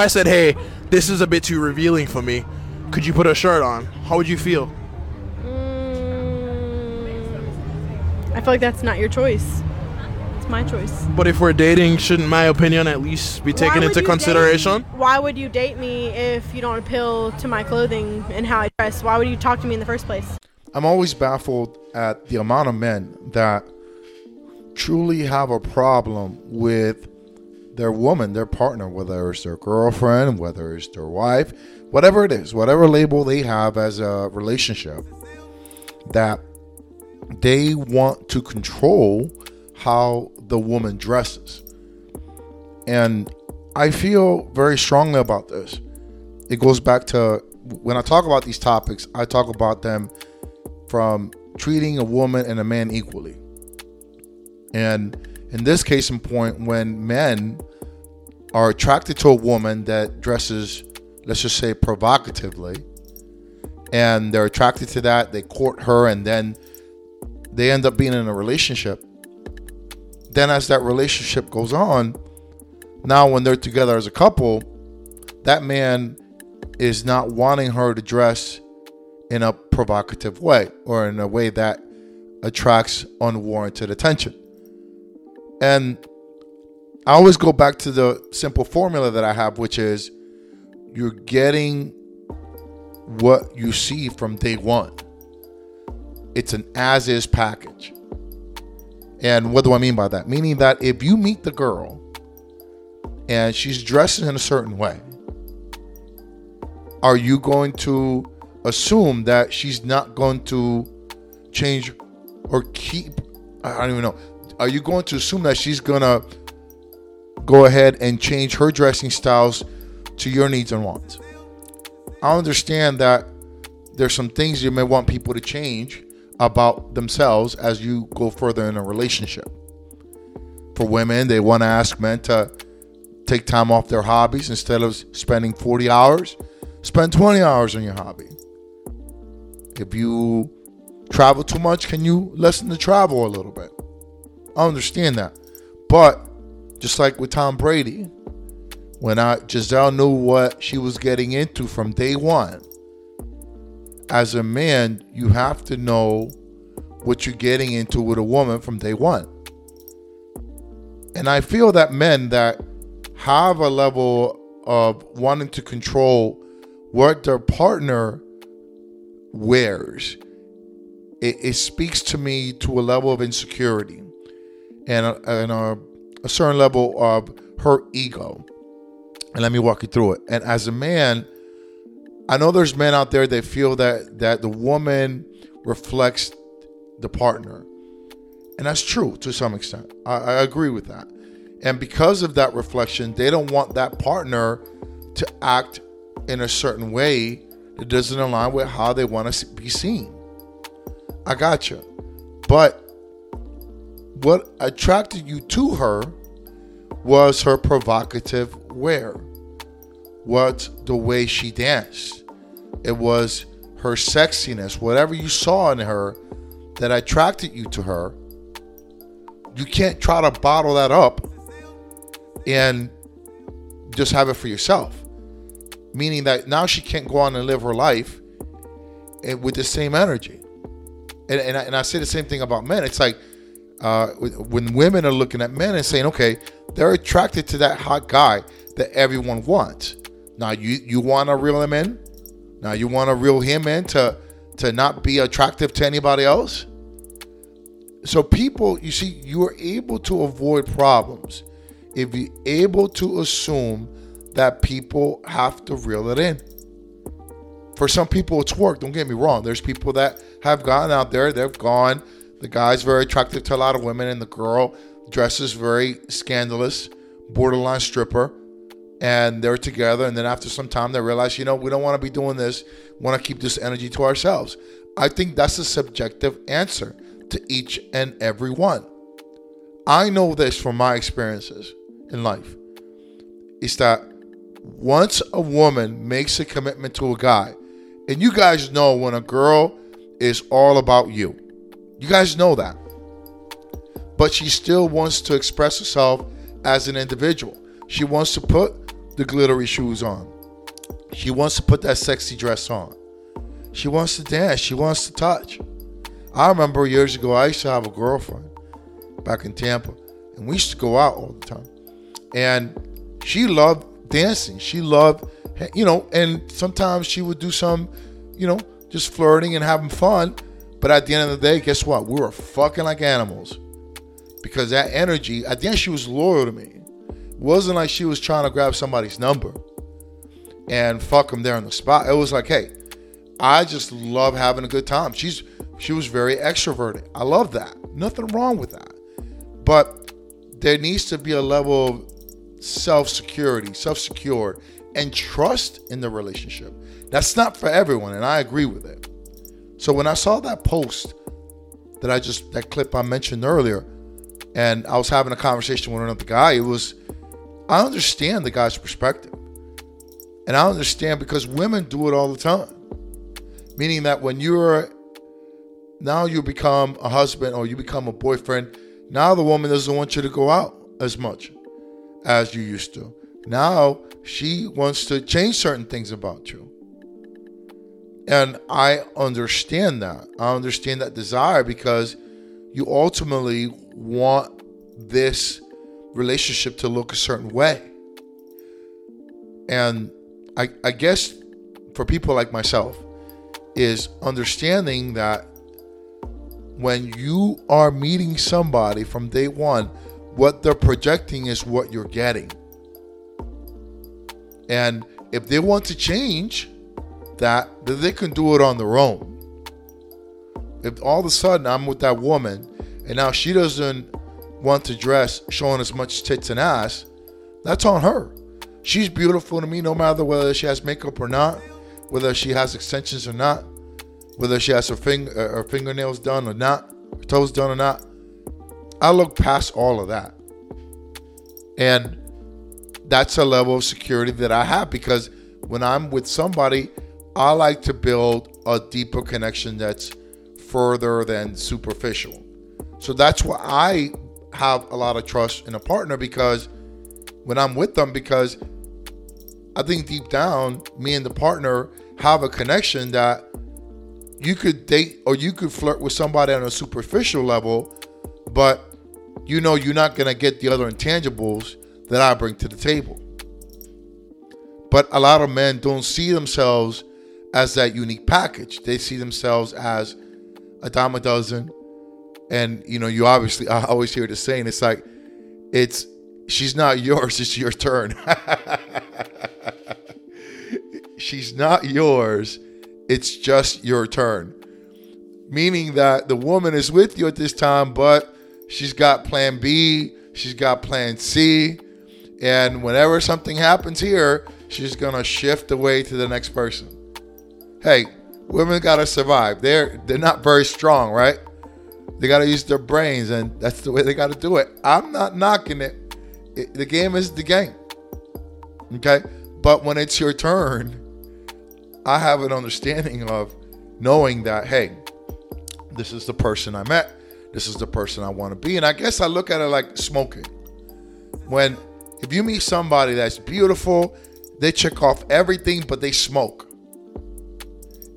If I said, "Hey, this is a bit too revealing for me. Could you put a shirt on?" How would you feel? Mm, I feel like that's not your choice. It's my choice. But if we're dating, shouldn't my opinion at least be taken into consideration? date- why would you date me if you don't appeal to my clothing and how I dress? Why would you talk to me in the first place? I'm always baffled at the amount of men that truly have a problem with their woman, their partner, whether it's their girlfriend, whether it's their wife, whatever it is, whatever label they have as a relationship, that they want to control how the woman dresses. And I feel very strongly about this. It goes back to when I talk about these topics, I talk about them from treating a woman and a man equally. And in this case in point, when men are attracted to a woman that dresses, let's just say, provocatively, and they're attracted to that, they court her, and then they end up being in a relationship. Then, as that relationship goes on, now when they're together as a couple, that man is not wanting her to dress in a provocative way or in a way that attracts unwarranted attention. And I always go back to the simple formula that I have, which is you're getting what you see from day one. It's an as is package. And what do I mean by that? Meaning that if you meet the girl and she's dressed in a certain way, are you going to assume that she's not going to change or keep I don't even know. Are you going to assume that she's going to go ahead and change her dressing styles to your needs and wants? I understand that there's some things you may want people to change about themselves as you go further in a relationship. For women, they want to ask men to take time off their hobbies instead of spending 40 hours, spend 20 hours on your hobby. If you travel too much, can you lessen the travel a little bit? I understand that. But just like with Tom Brady, when I Gisele knew what she was getting into from day one, as a man, you have to know what you're getting into with a woman from day one. And I feel that men that have a level of wanting to control what their partner wears, it, it speaks to me to a level of insecurity and, a, and a, a certain level of her ego. And let me walk you through it. And as a man, I know there's men out there that feel that that the woman reflects the partner. And that's true to some extent. I, I agree with that. And because of that reflection, they don't want that partner to act in a certain way that doesn't align with how they want to be seen. I got you. But what attracted you to her was her provocative wear, what the way she danced. It was her sexiness, whatever you saw in her that attracted you to her. You can't try to bottle that up and just have it for yourself. Meaning that now she can't go on and live her life with the same energy. And, and, I, and I say the same thing about men. It's like uh, when women are looking at men and saying, okay, they're attracted to that hot guy that everyone wants. Now you you want to reel him in. Now you want to reel him in to to not be attractive to anybody else. So people, you see, you are able to avoid problems if you're able to assume that people have to reel it in. For some people, it's work. Don't get me wrong. There's people that have gone out there. They've gone. The guy's very attractive to a lot of women, and the girl dresses very scandalous, borderline stripper, and they're together. And then after some time, they realize, you know, we don't want to be doing this. We want to keep this energy to ourselves. I think that's a subjective answer to each and every one. I know this from my experiences in life. Is that once a woman makes a commitment to a guy, and you guys know when a girl is all about you, you guys know that. But she still wants to express herself as an individual. She wants to put the glittery shoes on. She wants to put that sexy dress on. She wants to dance. She wants to touch. I remember years ago, I used to have a girlfriend back in Tampa, and we used to go out all the time. And she loved dancing. She loved, you know, and sometimes she would do some, you know, just flirting and having fun. But at the end of the day, guess what? We were fucking like animals because that energy, at the end, she was loyal to me. It wasn't like she was trying to grab somebody's number and fuck them there on the spot. It was like, hey, I just love having a good time. She's she was very extroverted. I love that. Nothing wrong with that. But there needs to be a level of self-security, self-secure, and trust in the relationship. That's not for everyone, and I agree with it. So when I saw that post that I just that clip I mentioned earlier, and I was having a conversation with another guy, it was I understand the guy's perspective. And I understand because women do it all the time. Meaning that when you're now you become a husband or you become a boyfriend, now the woman doesn't want you to go out as much as you used to. Now she wants to change certain things about you. And I understand that. I understand that desire because you ultimately want this relationship to look a certain way. And I, I guess for people like myself, is understanding that when you are meeting somebody from day one, what they're projecting is what you're getting. And if they want to change that, then they can do it on their own. If all of a sudden I'm with that woman and now she doesn't want to dress showing as much tits and ass, that's on her. She's beautiful to me no matter whether she has makeup or not, whether she has extensions or not, whether she has her, finger, uh, her fingernails done or not, her toes done or not. I look past all of that. And that's a level of security that I have because when I'm with somebody, I like to build a deeper connection that's further than superficial. So that's why I have a lot of trust in a partner because when I'm with them, because I think deep down, me and the partner have a connection that you could date or you could flirt with somebody on a superficial level, but you know you're not gonna get the other intangibles that I bring to the table. But a lot of men don't see themselves as that unique package. They see themselves as a dime a dozen. And you know, you obviously I always hear the saying, it's like it's she's not yours, it's your turn. she's not yours, it's just your turn. Meaning that the woman is with you at this time, but she's got plan B, she's got plan C, and whenever something happens here, she's gonna shift away to the next person. Hey, women gotta survive. They're they're not very strong, right? They gotta use their brains, and that's the way they gotta do it. I'm not knocking it. it the game is the game. Okay? But when it's your turn, I have an understanding of knowing that, hey, this is the person I met. This is the person I want to be. And I guess I look at it like smoking. When if you meet somebody that's beautiful, they check off everything but they smoke.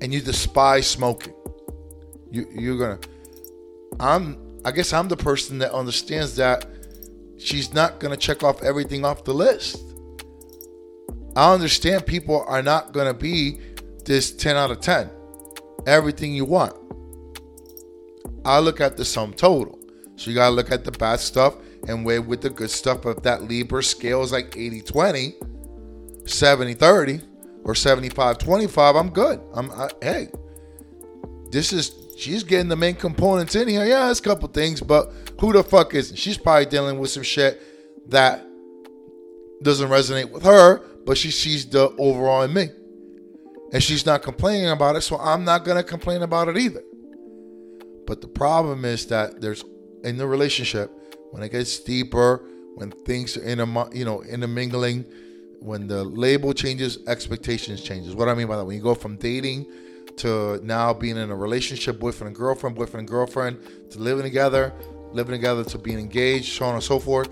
And you despise smoking. You you're gonna I'm I guess I'm the person that understands that she's not gonna check off everything off the list. I understand people are not gonna be this 10 out of 10. Everything you want. I look at the sum total. So you got to look at the bad stuff and weigh with the good stuff. If that Libra scale is like 80 20, 70 30, or 75 25, I'm good. I'm, I, hey, this is, she's getting the main components in here. Yeah, it's a couple things, but who the fuck isn't? She's probably dealing with some shit that doesn't resonate with her, but she sees the overall in me and she's not complaining about it, so I'm not to complain about it either. But the problem is that there's in the relationship when it gets deeper, when things are in a you know intermingling, when the label changes, expectations changes. What I mean by that, when you go from dating to now being in a relationship, boyfriend and girlfriend, boyfriend and girlfriend, to living together, living together to being engaged, so on and so forth,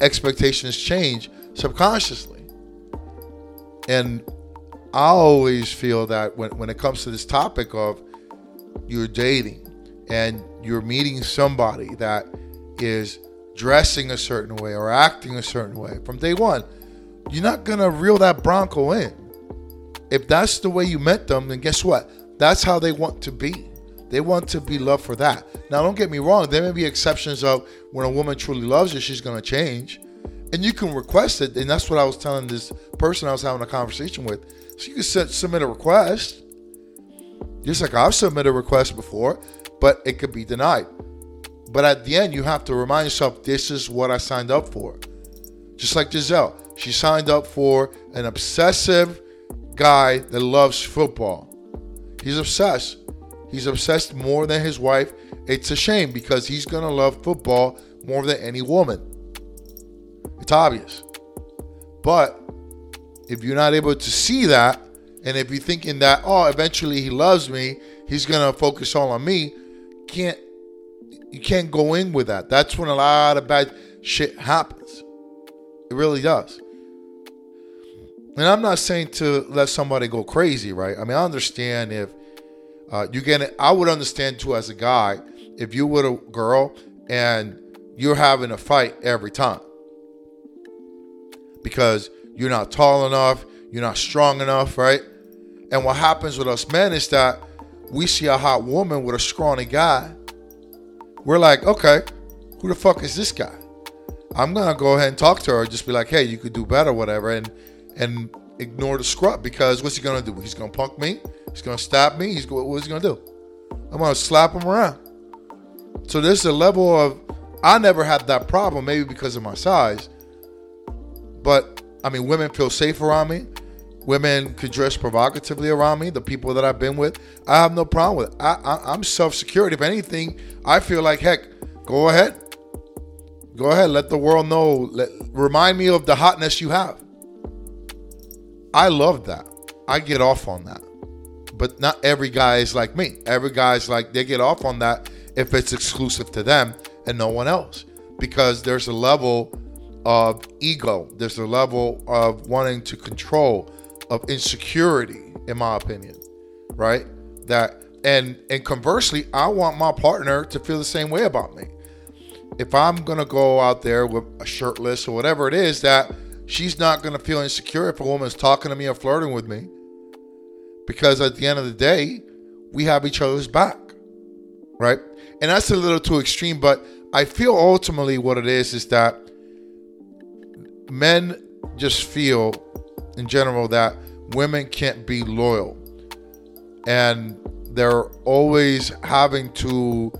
expectations change. subconsciously. And I always feel that when, when it comes to this topic of you're dating and you're meeting somebody that is dressing a certain way or acting a certain way from day one, you're not gonna reel that Bronco in. If that's the way you met them, then guess what? That's how they want to be. They want to be loved for that. Now, don't get me wrong. There may be exceptions of when a woman truly loves you, she's gonna change, and you can request it. And that's what I was telling this person I was having a conversation with. So you can set, submit a request. Just like I've submitted a request before, but it could be denied. But at the end, you have to remind yourself, this is what I signed up for. Just like Gisele, she signed up for an obsessive guy that loves football. He's obsessed. He's obsessed more than his wife. It's a shame because he's going to love football more than any woman. It's obvious. But if you're not able to see that, and if you're thinking that, oh, eventually he loves me, he's going to focus all on me, can't you can't go in with that. That's when a lot of bad shit happens. It really does. And I'm not saying to let somebody go crazy, right? I mean, I understand if uh, you get it. I would understand too as a guy if you were a girl and you're having a fight every time because you're not tall enough, you're not strong enough, right? And what happens with us men is that we see a hot woman with a scrawny guy. We're like, okay, who the fuck is this guy? I'm gonna go ahead and talk to her, just be like, hey, you could do better, whatever, and and ignore the scrub because what's he gonna do? He's gonna punk me. He's gonna stab me. He's what's he gonna do? I'm gonna slap him around. So there's a level of I never had that problem, maybe because of my size. But I mean, women feel safe around me. Women could dress provocatively around me. The people that I've been with, I have no problem with. I, I I'm self secured. If anything, I feel like heck, go ahead, go ahead. Let the world know. Let, remind me of the hotness you have. I love that. I get off on that. But not every guy is like me. Every guy is like they get off on that if it's exclusive to them and no one else. Because there's a level of ego, there's a level of wanting to control, of insecurity, in my opinion. Right? That and and conversely, I want my partner to feel the same way about me. If I'm gonna go out there with a shirtless or whatever it is that she's not going to feel insecure if a woman's talking to me or flirting with me. Because at the end of the day we have each other's back right? And that's a little too extreme but i feel ultimately what it is is that men just feel in general that women can't be loyal. And they're always having to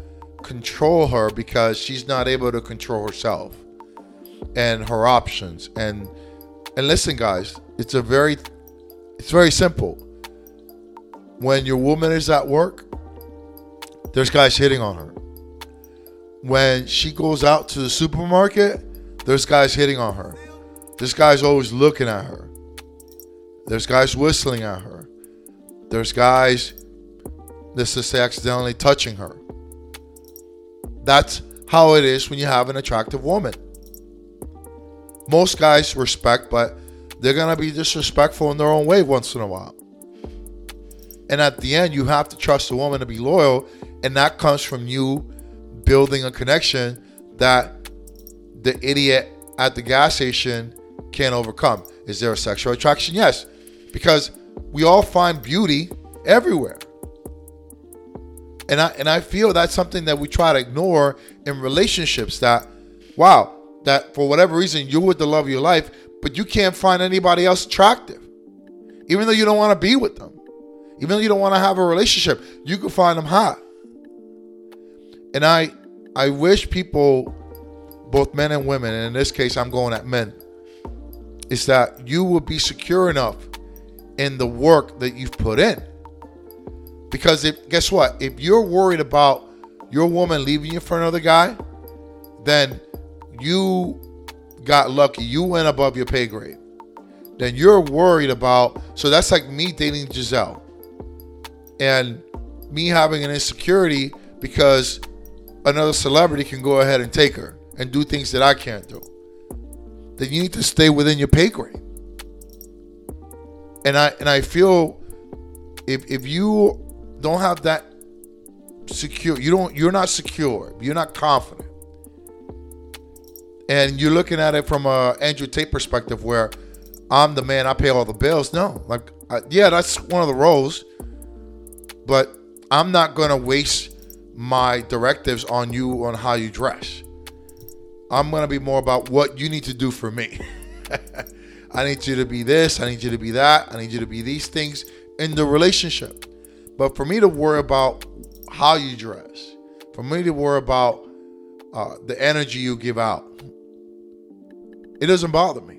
control her because she's not able to control herself and her options. And and listen guys it's a very it's very simple. When your woman is at work there's guys hitting on her. When she goes out to the supermarket there's guys hitting on her. This guy's always looking at her. There's guys whistling at her. There's guys let's just say accidentally touching her. That's how it is when you have an attractive woman most guys respect, but they're gonna be disrespectful in their own way once in a while. And at the end, you have to trust a woman to be loyal, and that comes from you building a connection that the idiot at the gas station can't overcome. Is there a sexual attraction? Yes, because we all find beauty everywhere. And I and I feel that's something that we try to ignore in relationships that wow, that for whatever reason you're with the love of your life, but you can't find anybody else attractive. Even though you don't want to be with them, even though you don't want to have a relationship, you can find them hot. And I I wish people, both men and women, and in this case I'm going at men, is that you will be secure enough in the work that you've put in. Because if guess what? If you're worried about your woman leaving you for another guy, then you got lucky. You went above your pay grade. Then you're worried about. So that's like me dating Gisele and me having an insecurity because another celebrity can go ahead and take her and do things that I can't do. then you need to stay within your pay grade. And I and I feel if if you don't have that secure, you don't you're not secure, you're not confident. And you're looking at it from a Andrew Tate perspective where I'm the man, I pay all the bills. No, like I, yeah, that's one of the roles, but I'm not to waste my directives on you on how you dress. I'm to be more about what you need to do for me. I need you to be this, I need you to be that, I need you to be these things in the relationship. But for me to worry about how you dress, for me to worry about uh, the energy you give out, it doesn't bother me.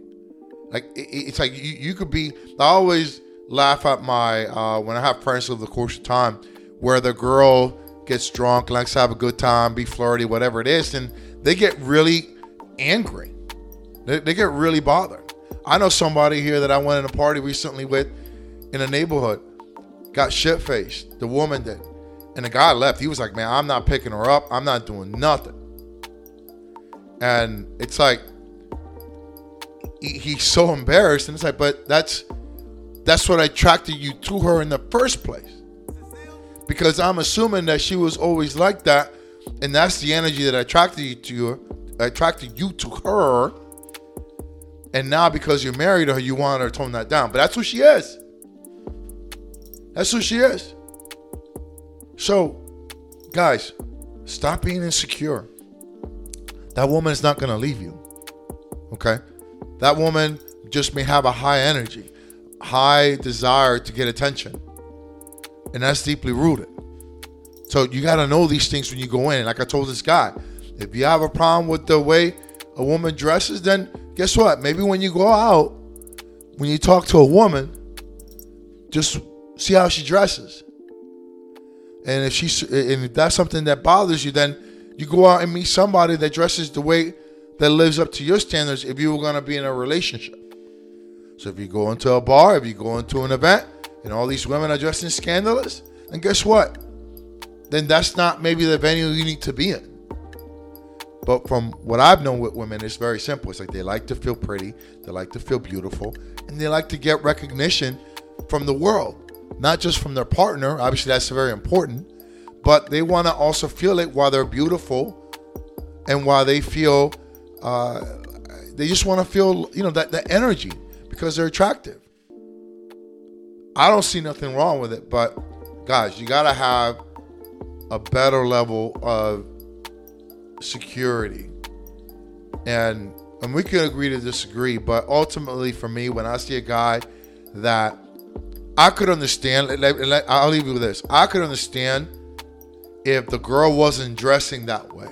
Like it, it's like you, you could be. I always laugh at my uh, when I have friends over the course of time where the girl gets drunk, likes to have a good time, be flirty, whatever it is, and they get really angry. They, they get really bothered. I know somebody here that I went in a party recently with in a neighborhood got shit faced. The woman did. And the guy left. He was like, man, I'm not picking her up. I'm not doing nothing. And it's like, he, he's so embarrassed. And it's like, but that's that's what attracted you to her in the first place. Because I'm assuming that she was always like that. And that's the energy that attracted you to her, attracted you to her. And now because you're married to her, you want her to tone that down. But that's who she is. That's who she is. So, guys, stop being insecure. That woman is not going to leave you. Okay? That woman just may have a high energy, high desire to get attention. And that's deeply rooted. So you got to know these things when you go in. Like I told this guy, if you have a problem with the way a woman dresses, then guess what? Maybe when you go out, when you talk to a woman, just see how she dresses. And if she's and if that's something that bothers you, then you go out and meet somebody that dresses the way that lives up to your standards if you were going to be in a relationship. So if you go into a bar, if you go into an event, and all these women are dressing scandalous, and guess what? Then that's not maybe the venue you need to be in. But from what I've known with women, it's very simple. It's like they like to feel pretty, they like to feel beautiful, and they like to get recognition from the world, not just from their partner. Obviously, that's very important, but they want to also feel it while they're beautiful and while they feel uh, they just want to feel you know that the energy because they're attractive. I don't see nothing wrong with it, but guys, you gotta have a better level of security, and and we can agree to disagree. But ultimately, for me, when I see a guy that I could understand, I'll leave you with this: I could understand if the girl wasn't dressing that way.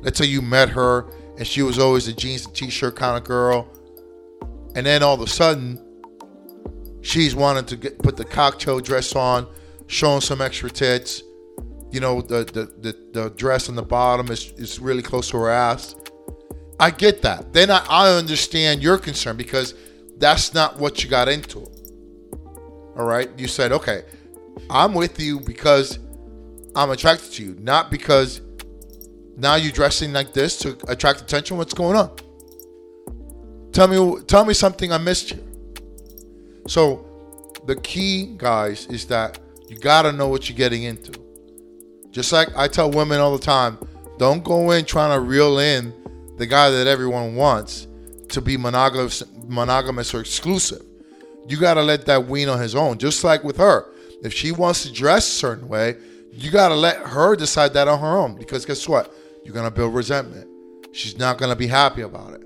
Let's say you met her and she was always a jeans and t-shirt kind of girl. And then all of a sudden, she's wanting to get put the cocktail dress on, showing some extra tits. You know, the the, the, the dress on the bottom is, is really close to her ass. I get that. Then I, I understand your concern because that's not what you got into. All right. You said, okay, I'm with you because I'm attracted to you, not because now you're dressing like this to attract attention. What's going on? Tell me, tell me something I missed here. So, the key, guys, is that you gotta know what you're getting into. Just like I tell women all the time, don't go in trying to reel in the guy that everyone wants to be monogamous, monogamous or exclusive. You gotta let that wean on his own. Just like with her, if she wants to dress a certain way, you gotta let her decide that on her own. Because guess what? you're to build resentment. She's not to be happy about it.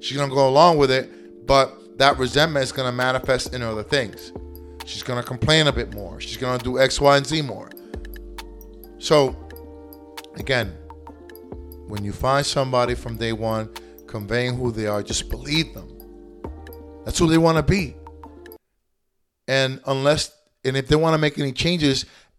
She's to go along with it, but that resentment is to manifest in other things. She's to complain a bit more. She's to do X, Y, and Z more. So, again, when you find somebody from day one conveying who they are, just believe them. That's who they want to be. And unless, and if they want to make any changes,